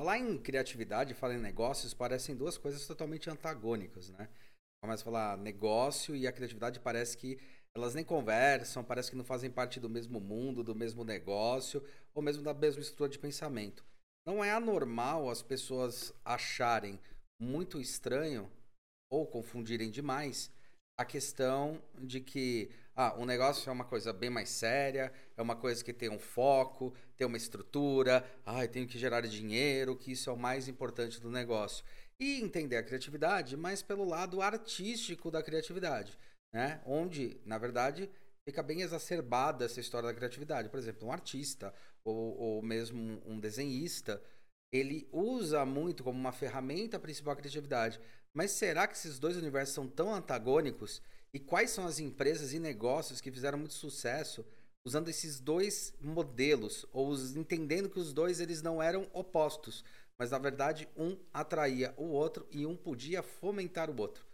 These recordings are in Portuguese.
Falar em criatividade, falar em negócios, parecem duas coisas totalmente antagônicas, né? Começa a falar negócio e a criatividade parece que elas nem conversam, parece que não fazem parte do mesmo mundo, do mesmo negócio, ou mesmo da mesma estrutura de pensamento. Não é anormal as pessoas acharem muito estranho ou confundirem demais a questão de que ah, um negócio é uma coisa bem mais séria, é uma coisa que tem um foco, tem uma estrutura, ah, eu tenho que gerar dinheiro, que isso é o mais importante do negócio. E entender a criatividade, mas pelo lado artístico da criatividade, né? Onde, na verdade, fica bem exacerbada essa história da criatividade. Por exemplo, um artista ou, ou mesmo um desenhista, ele usa muito como uma ferramenta principal a criatividade. Mas será que esses dois universos são tão antagônicos? E quais são as empresas e negócios que fizeram muito sucesso usando esses dois modelos ou entendendo que os dois eles não eram opostos, mas na verdade um atraía o outro e um podia fomentar o outro.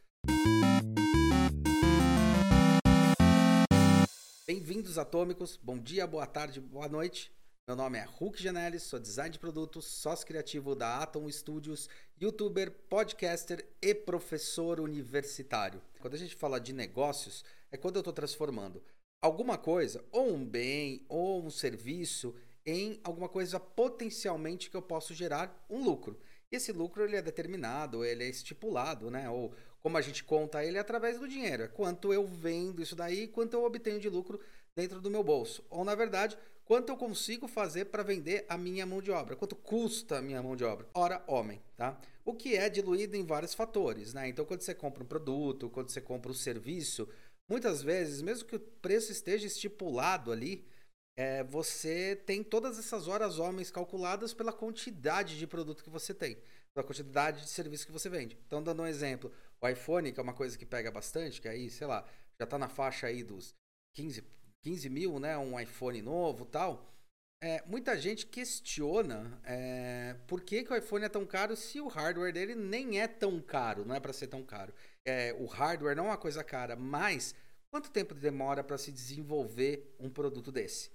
Bem-vindos atômicos. Bom dia, boa tarde, boa noite. Meu nome é Hulk Janelis, sou design de produtos, sócio criativo da Atom Studios, youtuber, podcaster e professor universitário. Quando a gente fala de negócios, é quando eu estou transformando alguma coisa, ou um bem, ou um serviço, em alguma coisa potencialmente que eu posso gerar um lucro. Esse lucro ele é determinado, ele é estipulado, né? Ou como a gente conta ele é através do dinheiro. É quanto eu vendo isso daí, quanto eu obtenho de lucro dentro do meu bolso. Ou na verdade, quanto eu consigo fazer para vender a minha mão de obra, quanto custa a minha mão de obra. Ora, homem, tá? O que é diluído em vários fatores, né? Então, quando você compra um produto, quando você compra um serviço, muitas vezes, mesmo que o preço esteja estipulado ali, é, você tem todas essas horas homens calculadas pela quantidade de produto que você tem, pela quantidade de serviço que você vende. Então, dando um exemplo, o iPhone, que é uma coisa que pega bastante, que aí, sei lá, já está na faixa aí dos 15 15 mil, né? Um iPhone novo tal. É, muita gente questiona é, por que, que, o iPhone é tão caro se o hardware dele nem é tão caro, não é para ser tão caro. É, o hardware não é uma coisa cara, mas quanto tempo demora para se desenvolver um produto desse?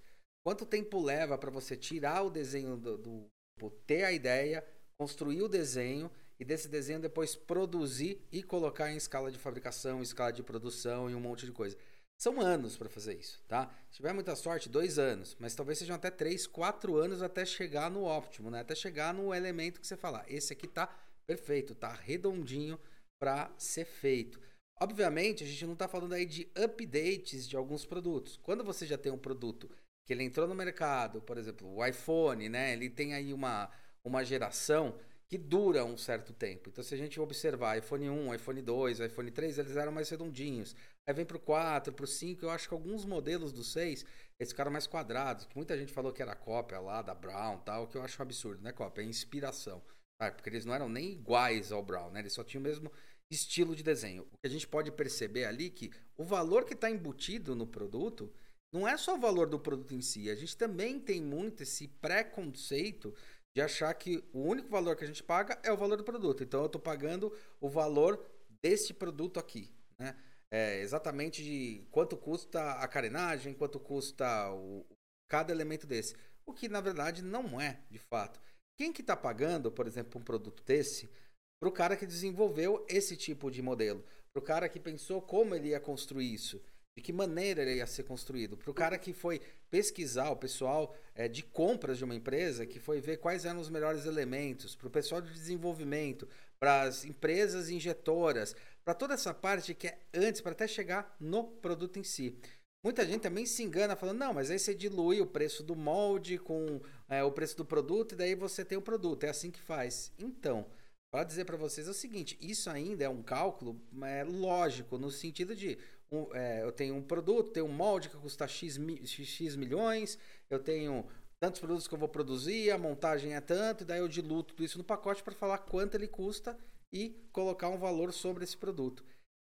Quanto tempo leva para você tirar o desenho do, do, ter a ideia, construir o desenho e desse desenho depois produzir e colocar em escala de fabricação, escala de produção e um monte de coisa? São anos para fazer isso, tá? Se tiver muita sorte, dois anos, mas talvez sejam até três, quatro anos até chegar no óptimo, né? Até chegar no elemento que você fala, esse aqui tá perfeito, tá redondinho para ser feito. Obviamente, a gente não está falando aí de updates de alguns produtos. Quando você já tem um produto que ele entrou no mercado, por exemplo, o iPhone, né? Ele tem aí uma, uma geração que dura um certo tempo. Então, se a gente observar iPhone 1, iPhone 2, iPhone 3, eles eram mais redondinhos. Aí vem para o 4, para o 5, eu acho que alguns modelos do 6, eles ficaram mais quadrados. Muita gente falou que era cópia lá da Brown tal, que eu acho um absurdo, né? Cópia, é inspiração. Tá? Porque eles não eram nem iguais ao Brown, né? Eles só tinham o mesmo estilo de desenho. O que a gente pode perceber ali é que o valor que está embutido no produto não é só o valor do produto em si. A gente também tem muito esse preconceito de achar que o único valor que a gente paga é o valor do produto. Então eu estou pagando o valor desse produto aqui, né? É exatamente de quanto custa a carenagem, quanto custa o, cada elemento desse. O que na verdade não é, de fato. Quem que está pagando, por exemplo, um produto desse, para o cara que desenvolveu esse tipo de modelo, para o cara que pensou como ele ia construir isso de que maneira ele ia ser construído. Para o cara que foi pesquisar, o pessoal é, de compras de uma empresa, que foi ver quais eram os melhores elementos, para o pessoal de desenvolvimento, para as empresas injetoras, para toda essa parte que é antes, para até chegar no produto em si. Muita gente também se engana falando, não, mas aí você dilui o preço do molde com é, o preço do produto e daí você tem o produto. É assim que faz. Então, para dizer para vocês é o seguinte: isso ainda é um cálculo é, lógico, no sentido de um, é, eu tenho um produto, tenho um molde que custa X, X milhões, eu tenho tantos produtos que eu vou produzir, a montagem é tanto, e daí eu diluto tudo isso no pacote para falar quanto ele custa e colocar um valor sobre esse produto.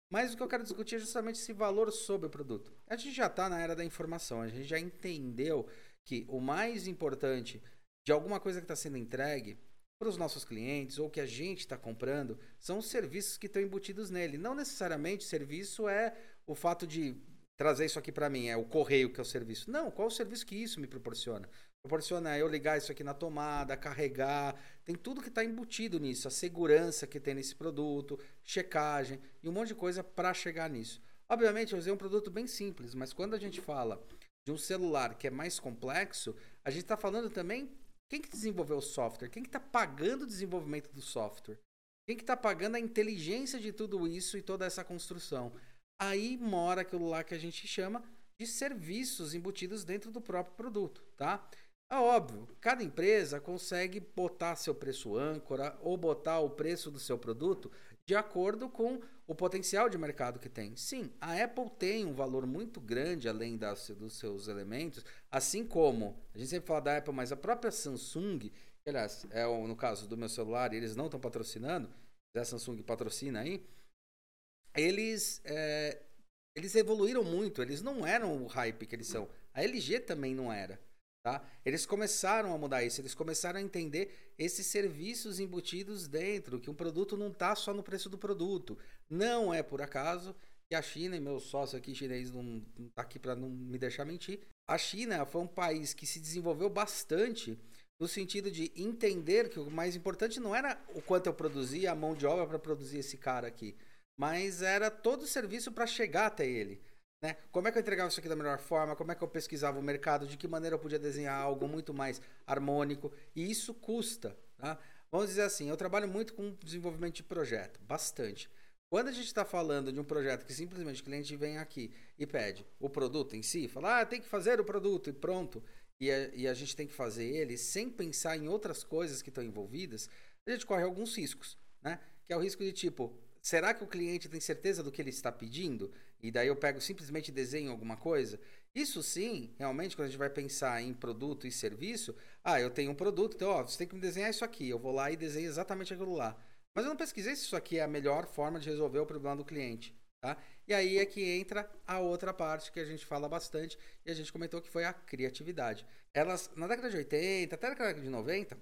Mas o que eu quero discutir é justamente esse valor sobre o produto. A gente já está na era da informação, a gente já entendeu que o mais importante de alguma coisa que está sendo entregue para os nossos clientes ou que a gente está comprando são os serviços que estão embutidos nele. Não necessariamente serviço é o fato de trazer isso aqui para mim, é o correio que é o serviço. Não, qual é o serviço que isso me proporciona? proporciona eu ligar isso aqui na tomada, carregar, tem tudo que está embutido nisso, a segurança que tem nesse produto, checagem e um monte de coisa para chegar nisso. Obviamente, eu usei um produto bem simples, mas quando a gente fala de um celular que é mais complexo, a gente está falando também quem que desenvolveu o software, quem que está pagando o desenvolvimento do software, quem que está pagando a inteligência de tudo isso e toda essa construção. Aí mora aquilo lá que a gente chama de serviços embutidos dentro do próprio produto, tá? É óbvio, cada empresa consegue botar seu preço âncora ou botar o preço do seu produto de acordo com o potencial de mercado que tem. Sim, a Apple tem um valor muito grande além das, dos seus elementos, assim como a gente sempre fala da Apple, mas a própria Samsung, que, aliás, é o, no caso do meu celular, eles não estão patrocinando, a Samsung patrocina aí, eles, é, eles evoluíram muito, eles não eram o hype que eles são. A LG também não era. Tá? Eles começaram a mudar isso, eles começaram a entender esses serviços embutidos dentro, que um produto não está só no preço do produto. Não é por acaso que a China, e meu sócio aqui chinês não está aqui para não me deixar mentir, a China foi um país que se desenvolveu bastante no sentido de entender que o mais importante não era o quanto eu produzia, a mão de obra para produzir esse cara aqui, mas era todo o serviço para chegar até ele. Né? Como é que eu entregava isso aqui da melhor forma? Como é que eu pesquisava o mercado? De que maneira eu podia desenhar algo muito mais harmônico? E isso custa. Tá? Vamos dizer assim, eu trabalho muito com desenvolvimento de projeto, bastante. Quando a gente está falando de um projeto que simplesmente o cliente vem aqui e pede o produto em si, fala, ah, tem que fazer o produto e pronto, e a, e a gente tem que fazer ele sem pensar em outras coisas que estão envolvidas, a gente corre alguns riscos, né? Que é o risco de tipo, será que o cliente tem certeza do que ele está pedindo? E daí eu pego simplesmente desenho alguma coisa? Isso sim, realmente, quando a gente vai pensar em produto e serviço, ah, eu tenho um produto, então, ó, você tem que me desenhar isso aqui. Eu vou lá e desenho exatamente aquilo lá. Mas eu não pesquisei se isso aqui é a melhor forma de resolver o problema do cliente. Tá? E aí é que entra a outra parte que a gente fala bastante e a gente comentou que foi a criatividade. Elas, na década de 80, até na década de 90,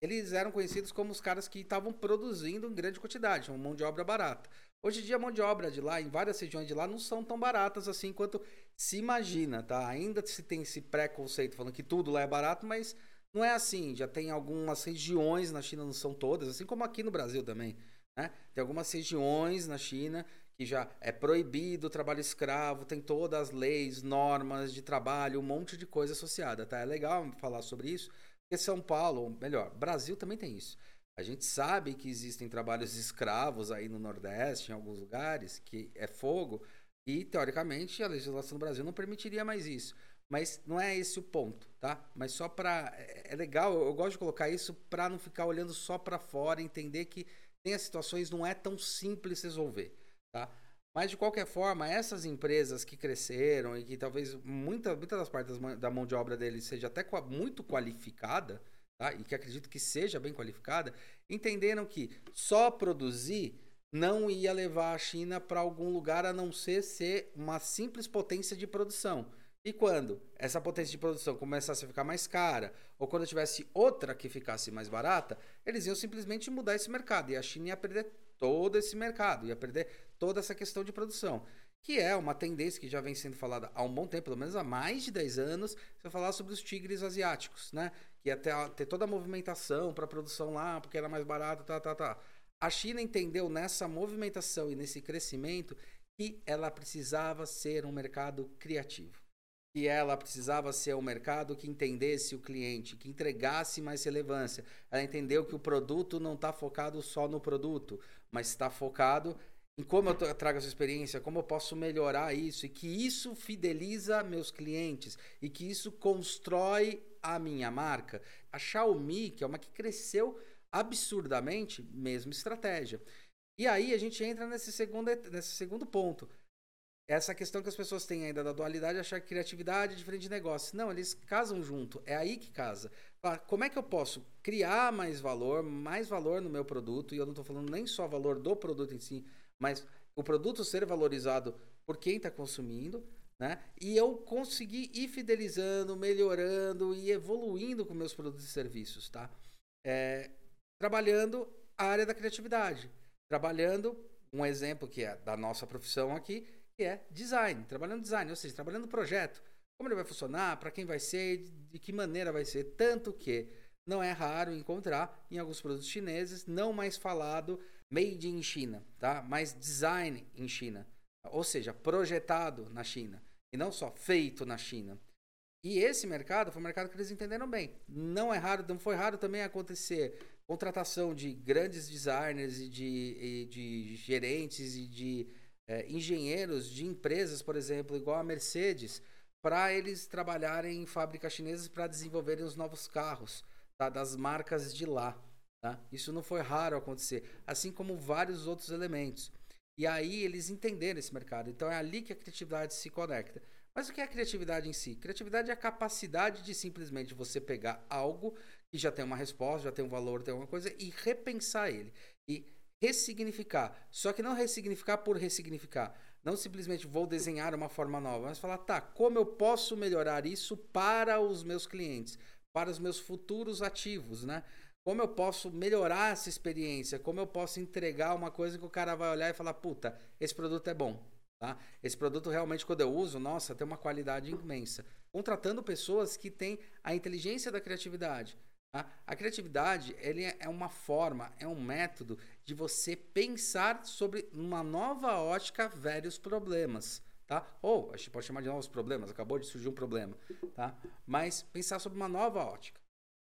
eles eram conhecidos como os caras que estavam produzindo em grande quantidade, uma mão de obra barata. Hoje em dia, a mão de obra de lá, em várias regiões de lá, não são tão baratas assim quanto se imagina, tá? Ainda se tem esse preconceito falando que tudo lá é barato, mas não é assim. Já tem algumas regiões na China, não são todas, assim como aqui no Brasil também. Né? Tem algumas regiões na China que já é proibido o trabalho escravo, tem todas as leis, normas de trabalho, um monte de coisa associada, tá? É legal falar sobre isso, porque São Paulo, melhor, Brasil também tem isso. A gente sabe que existem trabalhos escravos aí no Nordeste, em alguns lugares, que é fogo, e teoricamente a legislação do Brasil não permitiria mais isso. Mas não é esse o ponto, tá? Mas só para é, é legal, eu gosto de colocar isso para não ficar olhando só para fora, entender que tem as situações não é tão simples resolver, tá? Mas de qualquer forma, essas empresas que cresceram e que talvez muita, muitas das partes da mão de obra deles seja até muito qualificada, tá? e que acredito que seja bem qualificada, entenderam que só produzir não ia levar a China para algum lugar a não ser ser uma simples potência de produção. E quando essa potência de produção começasse a ficar mais cara, ou quando tivesse outra que ficasse mais barata, eles iam simplesmente mudar esse mercado e a China ia perder todo esse mercado, ia perder toda essa questão de produção. Que é uma tendência que já vem sendo falada há um bom tempo, pelo menos há mais de 10 anos, você falar sobre os tigres asiáticos, né? Que ia ter, ter toda a movimentação para produção lá, porque era mais barato, tá, tá, tá. A China entendeu nessa movimentação e nesse crescimento que ela precisava ser um mercado criativo. Que ela precisava ser um mercado que entendesse o cliente, que entregasse mais relevância. Ela entendeu que o produto não está focado só no produto, mas está focado em como eu trago essa experiência, como eu posso melhorar isso e que isso fideliza meus clientes e que isso constrói a minha marca. A Xiaomi, que é uma que cresceu absurdamente, mesma estratégia. E aí a gente entra nesse segundo, nesse segundo ponto. Essa questão que as pessoas têm ainda da dualidade, achar que criatividade é diferente de negócio. Não, eles casam junto. É aí que casa. Como é que eu posso criar mais valor, mais valor no meu produto? E eu não estou falando nem só valor do produto em si, mas o produto ser valorizado por quem está consumindo, né? E eu conseguir ir fidelizando, melhorando e evoluindo com meus produtos e serviços, tá? É, trabalhando a área da criatividade, trabalhando um exemplo que é da nossa profissão aqui, que é design, trabalhando design, ou seja, trabalhando projeto. como ele vai funcionar, para quem vai ser, de que maneira vai ser. Tanto que não é raro encontrar em alguns produtos chineses, não mais falado made in China, tá? Mas design em China, ou seja, projetado na China e não só feito na China. E esse mercado foi um mercado que eles entenderam bem. Não é raro, não foi raro também acontecer contratação de grandes designers e de, e de gerentes e de é, engenheiros de empresas, por exemplo, igual a Mercedes, para eles trabalharem em fábricas chinesas para desenvolverem os novos carros tá? das marcas de lá. Tá? Isso não foi raro acontecer, assim como vários outros elementos. E aí eles entenderam esse mercado. Então é ali que a criatividade se conecta. Mas o que é a criatividade em si? Criatividade é a capacidade de simplesmente você pegar algo que já tem uma resposta, já tem um valor, tem alguma coisa, e repensar ele. E ressignificar. Só que não ressignificar por ressignificar. Não simplesmente vou desenhar uma forma nova, mas falar, tá, como eu posso melhorar isso para os meus clientes, para os meus futuros ativos, né? Como eu posso melhorar essa experiência? Como eu posso entregar uma coisa que o cara vai olhar e falar, puta, esse produto é bom, tá? Esse produto realmente quando eu uso, nossa, tem uma qualidade imensa. Contratando pessoas que têm a inteligência da criatividade. Tá? A criatividade ele é uma forma, é um método de você pensar sobre uma nova ótica vários problemas. Tá? Ou a gente pode chamar de novos problemas, acabou de surgir um problema. Tá? Mas pensar sobre uma nova ótica.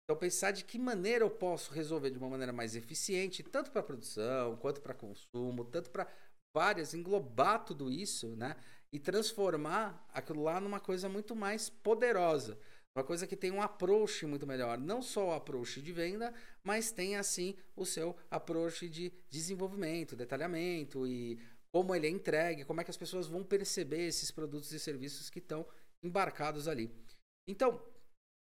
Então, pensar de que maneira eu posso resolver de uma maneira mais eficiente, tanto para produção, quanto para consumo, tanto para várias, englobar tudo isso, né? E transformar aquilo lá numa coisa muito mais poderosa. Uma coisa que tem um approach muito melhor. Não só o approach de venda, mas tem assim o seu approach de desenvolvimento, detalhamento e como ele é entregue, como é que as pessoas vão perceber esses produtos e serviços que estão embarcados ali. Então,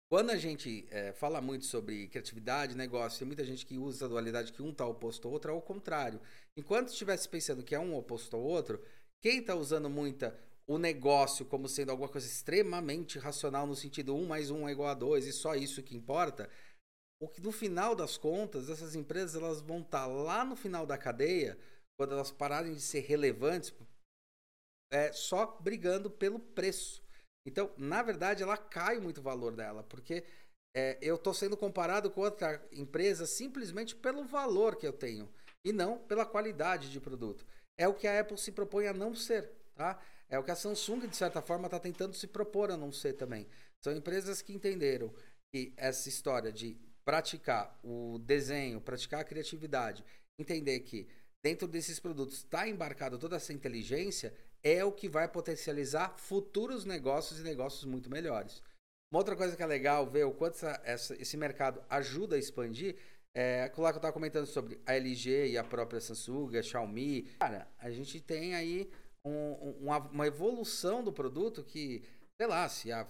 quando a gente é, fala muito sobre criatividade, negócio, tem muita gente que usa a dualidade que um está oposto ao outro, é o contrário. Enquanto estivesse pensando que é um oposto ao outro, quem está usando muita o negócio como sendo alguma coisa extremamente racional no sentido 1 mais 1 é igual a 2 e só isso que importa, o que no final das contas, essas empresas elas vão estar tá lá no final da cadeia, quando elas pararem de ser relevantes, é, só brigando pelo preço. Então, na verdade, ela cai muito o valor dela, porque é, eu estou sendo comparado com outra empresa simplesmente pelo valor que eu tenho e não pela qualidade de produto. É o que a Apple se propõe a não ser, tá? É o que a Samsung, de certa forma, está tentando se propor a não ser também. São empresas que entenderam que essa história de praticar o desenho, praticar a criatividade, entender que dentro desses produtos está embarcado toda essa inteligência, é o que vai potencializar futuros negócios e negócios muito melhores. Uma outra coisa que é legal ver o quanto essa, essa, esse mercado ajuda a expandir é lá que eu estava comentando sobre a LG e a própria Samsung, a Xiaomi. Cara, a gente tem aí um, uma, uma evolução do produto que, sei lá, se há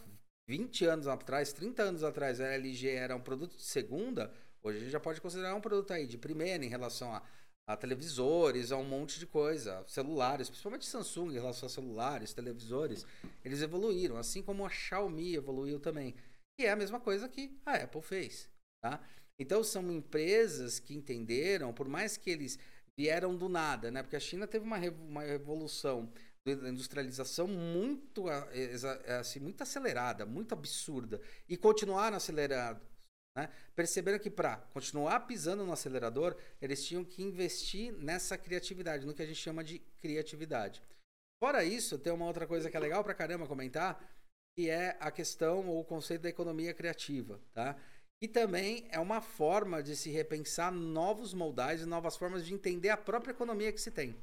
20 anos atrás, 30 anos atrás a LG era um produto de segunda, hoje a gente já pode considerar um produto aí de primeira em relação a, a televisores, a um monte de coisa, celulares, principalmente Samsung em relação a celulares, televisores, eles evoluíram, assim como a Xiaomi evoluiu também. E é a mesma coisa que a Apple fez, tá? Então são empresas que entenderam, por mais que eles vieram do nada, né? Porque a China teve uma, uma revolução da industrialização muito, assim, muito acelerada, muito absurda. E continuaram acelerando. Né? Perceberam que para continuar pisando no acelerador, eles tinham que investir nessa criatividade, no que a gente chama de criatividade. Fora isso, tem uma outra coisa que é legal para caramba comentar, que é a questão ou o conceito da economia criativa. Tá? E também é uma forma de se repensar novos moldais e novas formas de entender a própria economia que se tem.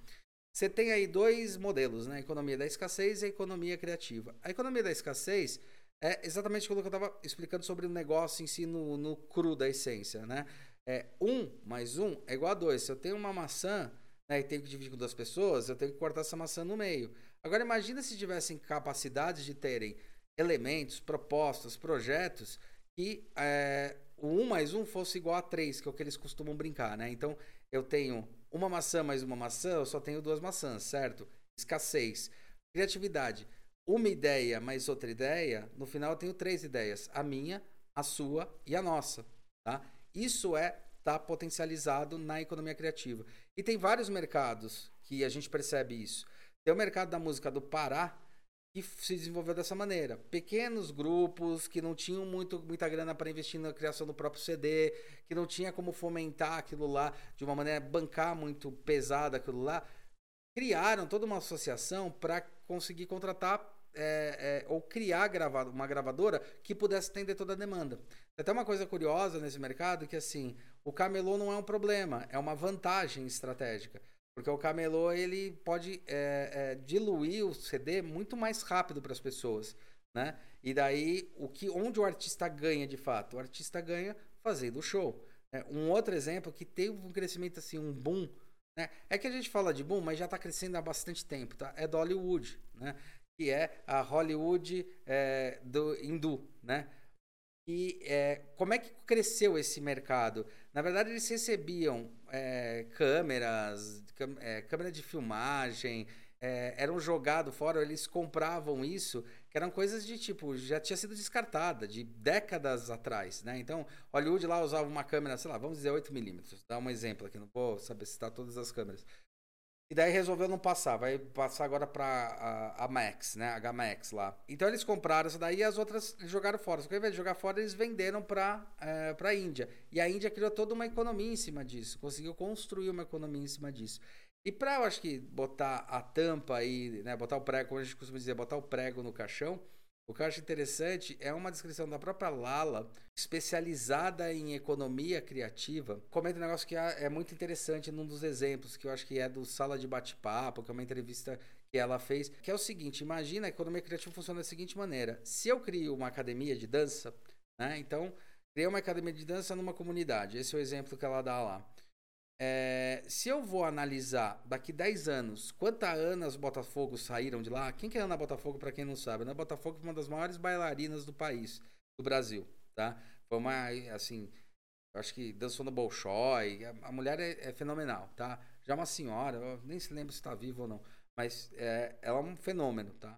Você tem aí dois modelos, né? A economia da escassez e a economia criativa. A economia da escassez é exatamente aquilo que eu estava explicando sobre o negócio em si no, no cru da essência, né? É, um mais um é igual a dois. Se eu tenho uma maçã né, e tenho que dividir com duas pessoas, eu tenho que cortar essa maçã no meio. Agora imagina se tivessem capacidade de terem elementos, propostas, projetos que é, o 1 mais 1 fosse igual a 3, que é o que eles costumam brincar, né? Então, eu tenho uma maçã mais uma maçã, eu só tenho duas maçãs, certo? Escassez. Criatividade. Uma ideia mais outra ideia, no final eu tenho três ideias. A minha, a sua e a nossa, tá? Isso é tá potencializado na economia criativa. E tem vários mercados que a gente percebe isso. Tem o mercado da música do Pará, que se desenvolveu dessa maneira. Pequenos grupos que não tinham muito, muita grana para investir na criação do próprio CD, que não tinha como fomentar aquilo lá de uma maneira, bancar muito pesada aquilo lá, criaram toda uma associação para conseguir contratar é, é, ou criar gravado, uma gravadora que pudesse atender toda a demanda. Tem até uma coisa curiosa nesse mercado que assim, o camelô não é um problema, é uma vantagem estratégica. Porque o camelô ele pode é, é, diluir o CD muito mais rápido para as pessoas, né? E daí o que, onde o artista ganha de fato? O artista ganha fazendo show. É, um outro exemplo que teve um crescimento assim, um boom, né? É que a gente fala de boom, mas já está crescendo há bastante tempo, tá? É do Hollywood, né? Que é a Hollywood é, do hindu, né? E é, como é que cresceu esse mercado? Na verdade, eles recebiam é, câmeras, é, câmera de filmagem, é, eram jogados fora, eles compravam isso, que eram coisas de tipo, já tinha sido descartada, de décadas atrás, né? Então, Hollywood lá usava uma câmera, sei lá, vamos dizer 8mm, dá um exemplo aqui, não vou saber citar todas as câmeras. E daí resolveu não passar, vai passar agora para a, a, Max, né? A Max lá. Então eles compraram essa daí e as outras jogaram fora. Só que ao invés de jogar fora, eles venderam para é, a Índia. E a Índia criou toda uma economia em cima disso, conseguiu construir uma economia em cima disso. E para, eu acho que, botar a tampa aí, né? Botar o prego, como a gente costuma dizer, botar o prego no caixão, o que eu acho interessante é uma descrição da própria Lala, especializada em economia criativa. Comenta um negócio que é, é muito interessante num dos exemplos, que eu acho que é do Sala de Bate-Papo, que é uma entrevista que ela fez, que é o seguinte: imagina a economia criativa funciona da seguinte maneira. Se eu crio uma academia de dança, né? Então, criei uma academia de dança numa comunidade. Esse é o exemplo que ela dá lá. É, se eu vou analisar daqui 10 anos, quantas Anas Botafogo saíram de lá? Quem que é Ana Botafogo, para quem não sabe? Ana Botafogo foi uma das maiores bailarinas do país, do Brasil, tá? Foi uma, assim, acho que dançou no Bolshoi, a, mulher é, é, fenomenal, tá? Já é uma senhora, nem se lembra se está viva ou não, mas é, ela é um fenômeno, tá?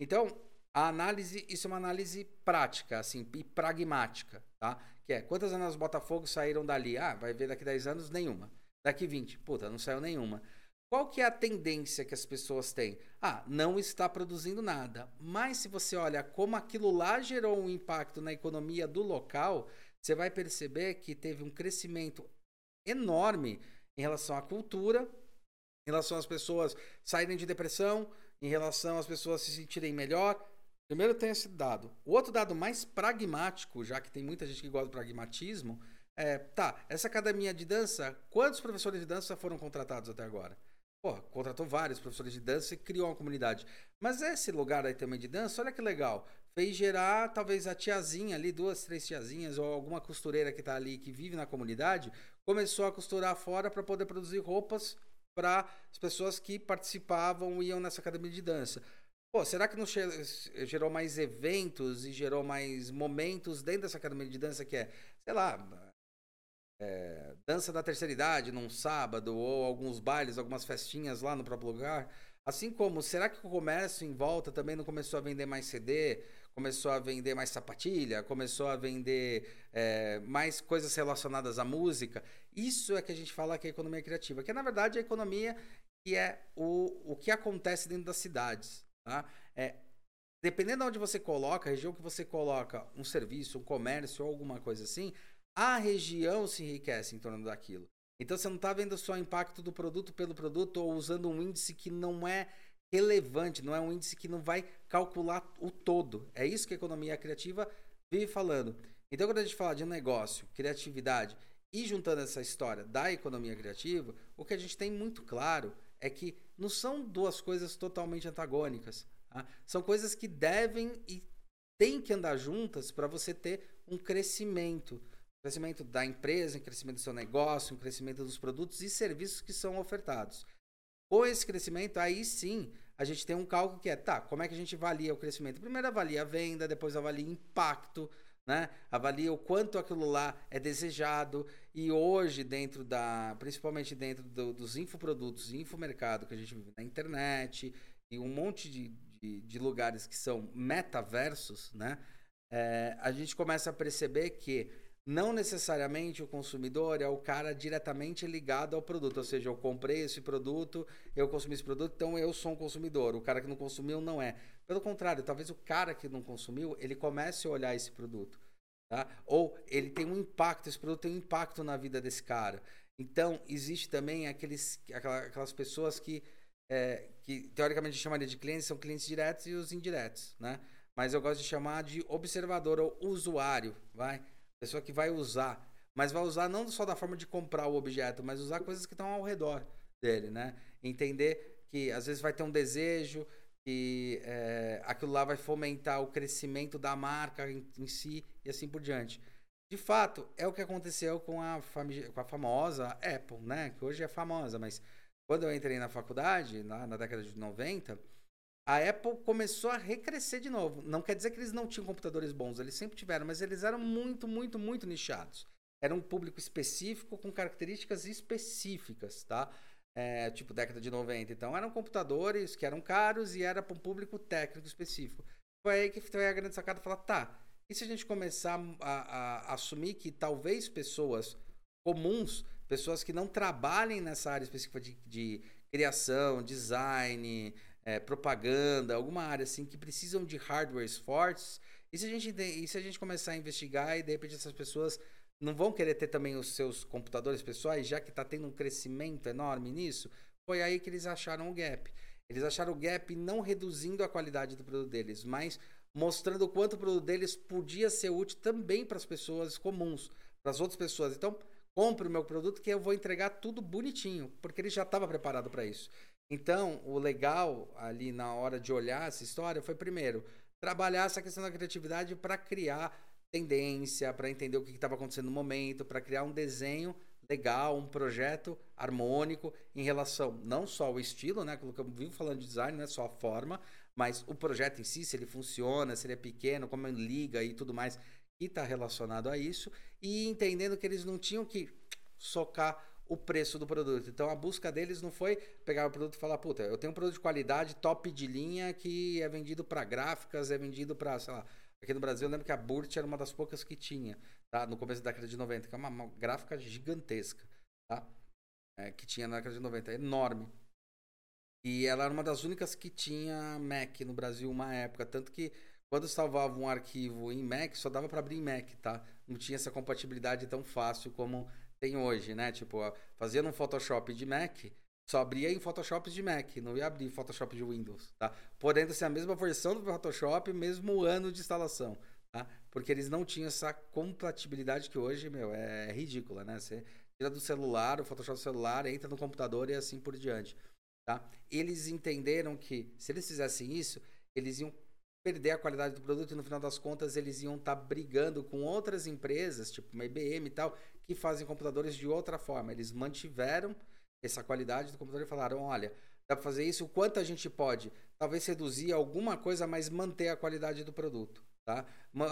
Então, a análise, isso é uma análise prática, assim, e pragmática, tá? Que é, quantas Anas Botafogo saíram dali? Ah, vai ver daqui 10 anos, nenhuma. Daqui 20, puta, não saiu nenhuma. Qual que é a tendência que as pessoas têm? Ah, não está produzindo nada. Mas se você olha como aquilo lá gerou um impacto na economia do local, você vai perceber que teve um crescimento enorme em relação à cultura, em relação às pessoas saírem de depressão, em relação às pessoas se sentirem melhor. Primeiro tem esse dado. O outro dado mais pragmático, já que tem muita gente que gosta do pragmatismo, é, tá, essa academia de dança, quantos professores de dança foram contratados até agora? Pô, contratou vários professores de dança e criou uma comunidade. Mas esse lugar aí também de dança, olha que legal. Fez gerar talvez a tiazinha ali, duas, três tiazinhas, ou alguma costureira que tá ali, que vive na comunidade, começou a costurar fora para poder produzir roupas para as pessoas que participavam e iam nessa academia de dança. Pô, será que não gerou mais eventos e gerou mais momentos dentro dessa academia de dança que é, sei lá, é, dança da terceira idade num sábado, ou alguns bailes, algumas festinhas lá no próprio lugar. Assim como, será que o comércio em volta também não começou a vender mais CD, começou a vender mais sapatilha, começou a vender é, mais coisas relacionadas à música? Isso é que a gente fala que é economia criativa, que é, na verdade a economia que é o, o que acontece dentro das cidades. Tá? É, dependendo de onde você coloca, a região que você coloca um serviço, um comércio ou alguma coisa assim, a região se enriquece em torno daquilo. Então você não está vendo só o impacto do produto pelo produto ou usando um índice que não é relevante, não é um índice que não vai calcular o todo. É isso que a economia criativa vive falando. Então, quando a gente fala de negócio, criatividade e juntando essa história da economia criativa, o que a gente tem muito claro é que não são duas coisas totalmente antagônicas. Tá? São coisas que devem e têm que andar juntas para você ter um crescimento crescimento da empresa, em crescimento do seu negócio, em crescimento dos produtos e serviços que são ofertados. Com esse crescimento, aí sim, a gente tem um cálculo que é, tá, como é que a gente avalia o crescimento? Primeiro avalia a venda, depois avalia impacto, né? Avalia o quanto aquilo lá é desejado e hoje dentro da, principalmente dentro do, dos infoprodutos infomercado que a gente vive na internet e um monte de, de, de lugares que são metaversos, né? É, a gente começa a perceber que não necessariamente o consumidor é o cara diretamente ligado ao produto, ou seja, eu comprei esse produto, eu consumi esse produto, então eu sou um consumidor. O cara que não consumiu não é. Pelo contrário, talvez o cara que não consumiu, ele comece a olhar esse produto. Tá? Ou ele tem um impacto, esse produto tem um impacto na vida desse cara. Então, existe também aqueles, aquelas pessoas que, é, que teoricamente chamaria de clientes, são clientes diretos e os indiretos, né? Mas eu gosto de chamar de observador ou usuário, vai? Pessoa que vai usar. Mas vai usar não só da forma de comprar o objeto, mas usar coisas que estão ao redor dele, né? Entender que às vezes vai ter um desejo, que é, aquilo lá vai fomentar o crescimento da marca em, em, si e assim por diante. De fato, é o que aconteceu com a, com a famosa Apple, né? Que hoje é famosa, mas quando eu entrei na faculdade, na, na década de 90, a Apple começou a recrescer de novo. Não quer dizer que eles não tinham computadores bons, eles sempre tiveram, mas eles eram muito, muito, muito nichados. Era um público específico com características específicas, tá? É, tipo década de 90. Então eram computadores que eram caros e era para um público técnico específico. Foi aí que foi a grande sacada falar, tá, e se a gente começar a, a, assumir que talvez pessoas comuns, pessoas que não trabalhem nessa área específica de, de criação, design, é, propaganda, alguma área assim que precisam de hardwares fortes. E se a gente e se a gente começar a investigar e de repente essas pessoas não vão querer ter também os seus computadores pessoais, já que está tendo um crescimento enorme nisso, foi aí que eles acharam o gap. Eles acharam o gap não reduzindo a qualidade do produto deles, mas mostrando o quanto o produto deles podia ser útil também para as pessoas comuns, para as outras pessoas. Então, compre o meu produto que eu vou entregar tudo bonitinho, porque ele já estava preparado para isso. Então, o legal ali na hora de olhar essa história foi, primeiro, trabalhar essa questão da criatividade para criar tendência, para entender o que estava acontecendo no momento, para criar um desenho legal, um projeto harmônico em relação não só ao estilo, né, que eu vivo falando de design, não é só a forma, mas o projeto em si, se ele funciona, se ele é pequeno, como ele liga e tudo mais, que está relacionado a isso, e entendendo que eles não tinham que socar o preço do produto. Então a busca deles não foi pegar o produto e falar, puta, eu tenho um produto de qualidade top de linha que é vendido para gráficas, é vendido para, sei lá, aqui no Brasil eu lembro que a Burt era uma das poucas que tinha, tá? No começo da década de 90, que é uma, uma gráfica gigantesca, tá? É, que tinha na década de 90, enorme. E ela era uma das únicas que tinha Mac no Brasil uma época, tanto que quando salvava um arquivo em Mac, só dava para abrir em Mac, tá? Não tinha essa compatibilidade tão fácil como tem hoje, né? Tipo, fazendo um Photoshop de Mac, só abria em Photoshop de Mac, não ia abrir Photoshop de Windows, tá? Podendo ser a mesma versão do Photoshop, mesmo ano de instalação, tá? Porque eles não tinham essa compatibilidade que hoje, meu, é ridícula, né? Você tira do celular, o Photoshop do celular, entra no computador e assim por diante, tá? Eles entenderam que se eles fizessem isso, eles iam perder a qualidade do produto e no final das contas eles iam estar tá brigando com outras empresas, tipo uma IBM e tal, que fazem computadores de outra forma. Eles mantiveram essa qualidade do computador e falaram: olha, dá para fazer isso, o quanto a gente pode? Talvez reduzir alguma coisa, mas manter a qualidade do produto. Tá?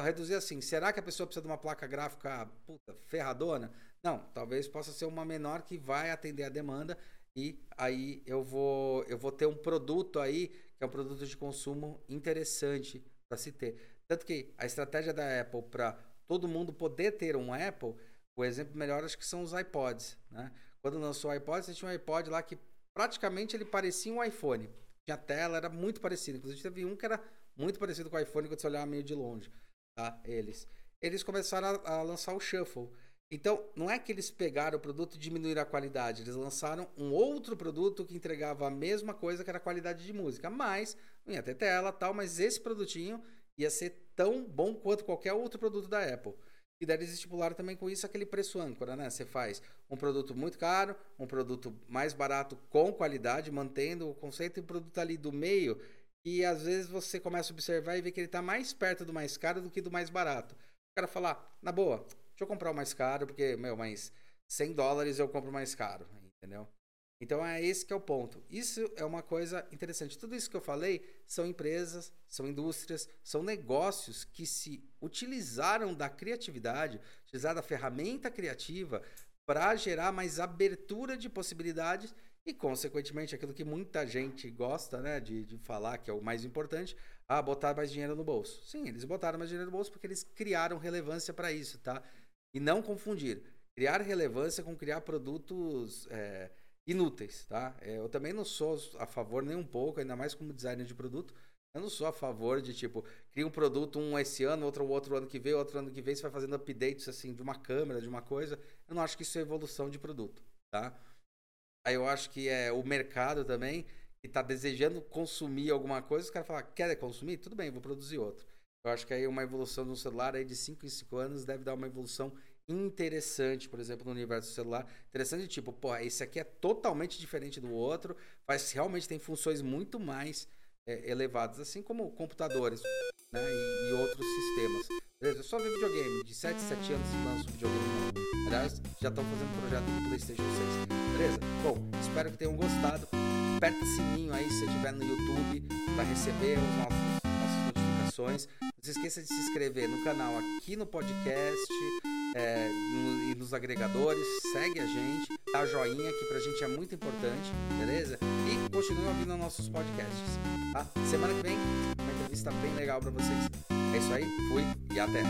Reduzir assim, será que a pessoa precisa de uma placa gráfica puta, ferradona? Não, talvez possa ser uma menor que vai atender a demanda e aí eu vou eu vou ter um produto aí que é um produto de consumo interessante para se ter. Tanto que a estratégia da Apple para todo mundo poder ter um Apple o exemplo melhor acho que são os iPods, né? Quando lançou o iPod, você tinha um iPod lá que praticamente ele parecia um iPhone. Tinha tela, era muito parecido. Inclusive teve um que era muito parecido com o iPhone quando você olhava meio de longe, tá? Eles. Eles começaram a, a lançar o Shuffle. Então, não é que eles pegaram o produto e diminuíram a qualidade, eles lançaram um outro produto que entregava a mesma coisa que era a qualidade de música, mas não ia ter tela tal, mas esse produtinho ia ser tão bom quanto qualquer outro produto da Apple. E daí eles estipularam também com isso aquele preço âncora, né? Você faz um produto muito caro, um produto mais barato com qualidade, mantendo o conceito e um produto ali do meio, e às vezes você começa a observar e vê que ele está mais perto do mais caro do que do mais barato. O cara falar, na boa, deixa eu comprar o mais caro, porque, meu, mas 100 dólares eu compro mais caro, entendeu? Então é esse que é o ponto. Isso é uma coisa interessante. Tudo isso que eu falei são empresas, são indústrias, são negócios que se utilizaram da criatividade, utilizaram da ferramenta criativa para gerar mais abertura de possibilidades e, consequentemente, aquilo que muita gente gosta né, de, de falar, que é o mais importante, a botar mais dinheiro no bolso. Sim, eles botaram mais dinheiro no bolso porque eles criaram relevância para isso, tá? E não confundir criar relevância com criar produtos é, inúteis, tá? É, eu também não sou a favor nem um pouco, ainda mais como designer de produto, eu não sou a favor de, tipo, cria um produto um esse ano, outro outro ano que vem, outro ano que vem, você vai fazendo updates, assim, de uma câmera, de uma coisa. Eu não acho que isso é evolução de produto, tá? Aí eu acho que é o mercado também, que está desejando consumir alguma coisa, os caras falam, quer consumir? Tudo bem, vou produzir outro. Eu acho que aí uma evolução no celular aí de 5 em 5 anos deve dar uma evolução interessante, por exemplo, no universo celular. Interessante, tipo, pô, esse aqui é totalmente diferente do outro, mas realmente tem funções muito mais é, elevadas, assim como computadores né, e, e, outros sistemas. Beleza? Eu só vi videogame, de 7 a 7 anos lanço videogame novo. Aliás, já estão fazendo projeto no PlayStation 6. Beleza? Bom, espero que tenham gostado. Aperta o sininho aí se estiver no YouTube para receber os nossos, nossas notificações. Não se esqueça de se inscrever no canal aqui no podcast é, no, e nos agregadores. Segue a gente, dá joinha que pra gente é muito importante, beleza? E continue ouvindo nossos podcasts, tá? Semana que vem, uma entrevista bem legal para vocês. É isso aí, fui e até!